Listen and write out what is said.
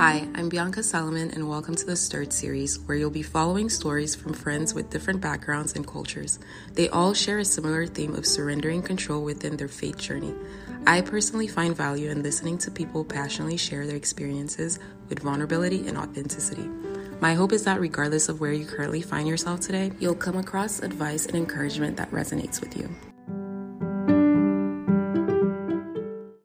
Hi, I'm Bianca Solomon, and welcome to the Stirred series, where you'll be following stories from friends with different backgrounds and cultures. They all share a similar theme of surrendering control within their faith journey. I personally find value in listening to people passionately share their experiences with vulnerability and authenticity. My hope is that regardless of where you currently find yourself today, you'll come across advice and encouragement that resonates with you.